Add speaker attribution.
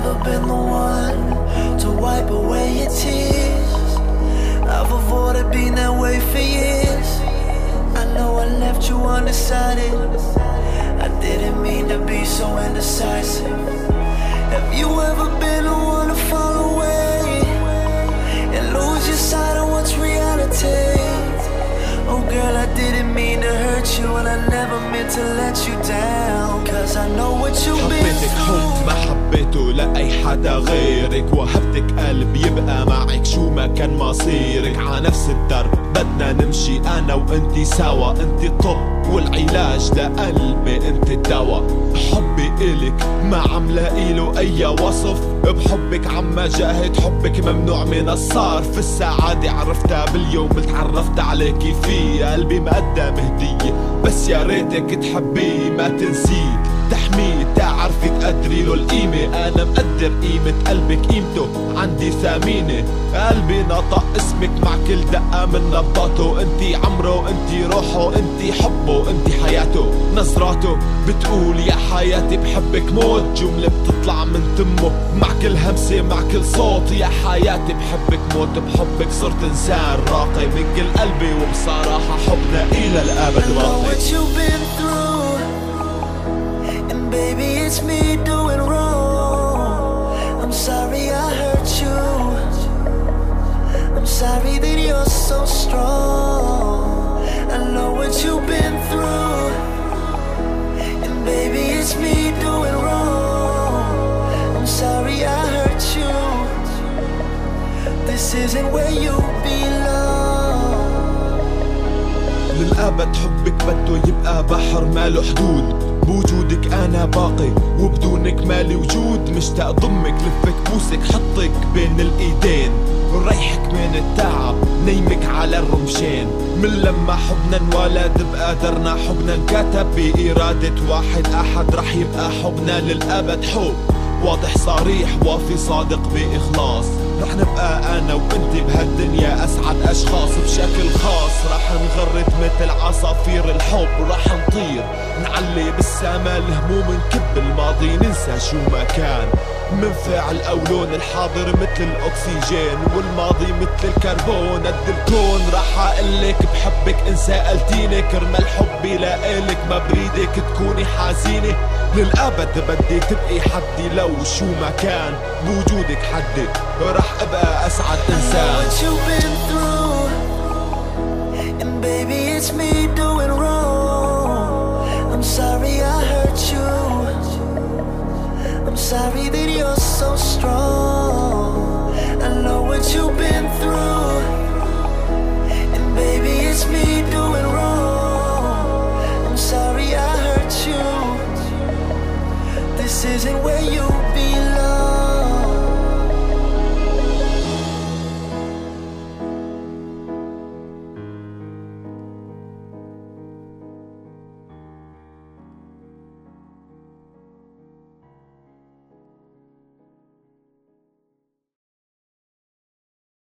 Speaker 1: Never been the one to wipe away your tears. I've avoided being that way for years. I know I left you undecided. I didn't mean to be so indecisive. Have you ever been to let you down Cause I know what you've been
Speaker 2: حبيتك حب ما حبيته لأي حدا غيرك وهبتك قلب يبقى معك شو كان مصيرك ع نفس الدرب. بدنا نمشي أنا وأنتي سوا. أنتي الطب والعلاج لقلبي أنت الدوا. حبي إلك ما عم لاقيله أي وصف. بحبك عم جاهد حبك ممنوع من الصار في السعادة عرفتها باليوم اللي تعرفت عليكي فيه قلبي مقدم هدية بس يا ريتك تحبيه ما تنسيه. تحميه تعرفي تقدري له القيمة. أنا مقدر قيمة قلبك قيمته. عندي ثمينة. قلبي نطق اسمك مع كل دقة من نبضاته. انتي عمره انتي روحه انتي حبه انتي حياته. نظراته بتقول يا حياتي بحبك موت. جملة بتطلع من تمه. مع كل همسة مع كل صوت. يا حياتي بحبك موت. بحبك صرت إنسان راقي. من كل قلبي وبصراحة حبنا
Speaker 1: I know
Speaker 2: باقي
Speaker 1: baby it's me doing wrong. So strong I know what you've been through And baby it's me doing wrong I'm sorry I hurt you This isn't where you belong
Speaker 2: للأبد حبك بده يبقى بحر ماله حدود بوجودك أنا باقي وبدونك مالي وجود مشتاق ضمك لفك بوسك حطك بين الإيدين ريحك من التعب نيمك على الرمشين من لما حبنا انولد بقدرنا حبنا انكتب بإرادة واحد أحد. رح يبقى حبنا للأبد حب. واضح صريح وافي صادق بإخلاص. رح نبقى أنا وأنت بهالدنيا أسعد أشخاص بشكل خاص. رح نغرد مثل عصافير الحب. رح نطير نعلي بالسما الهموم نكب الماضي ننسى شو ما كان. منفعل أو لون الحاضر مثل الأكسجين والماضي مثل الكربون. قد الكون رح أقلك بحبك إن سألتيني كرمال حبي لإلك. ما بريدك تكوني حزينة. للأبد بدي تبقي حدي لو شو ما كان. بوجودك حدي
Speaker 1: what you've been through And baby it's me sorry that you're so strong. I know what you've been through, and maybe it's me doing wrong. I'm sorry I hurt you. This isn't where you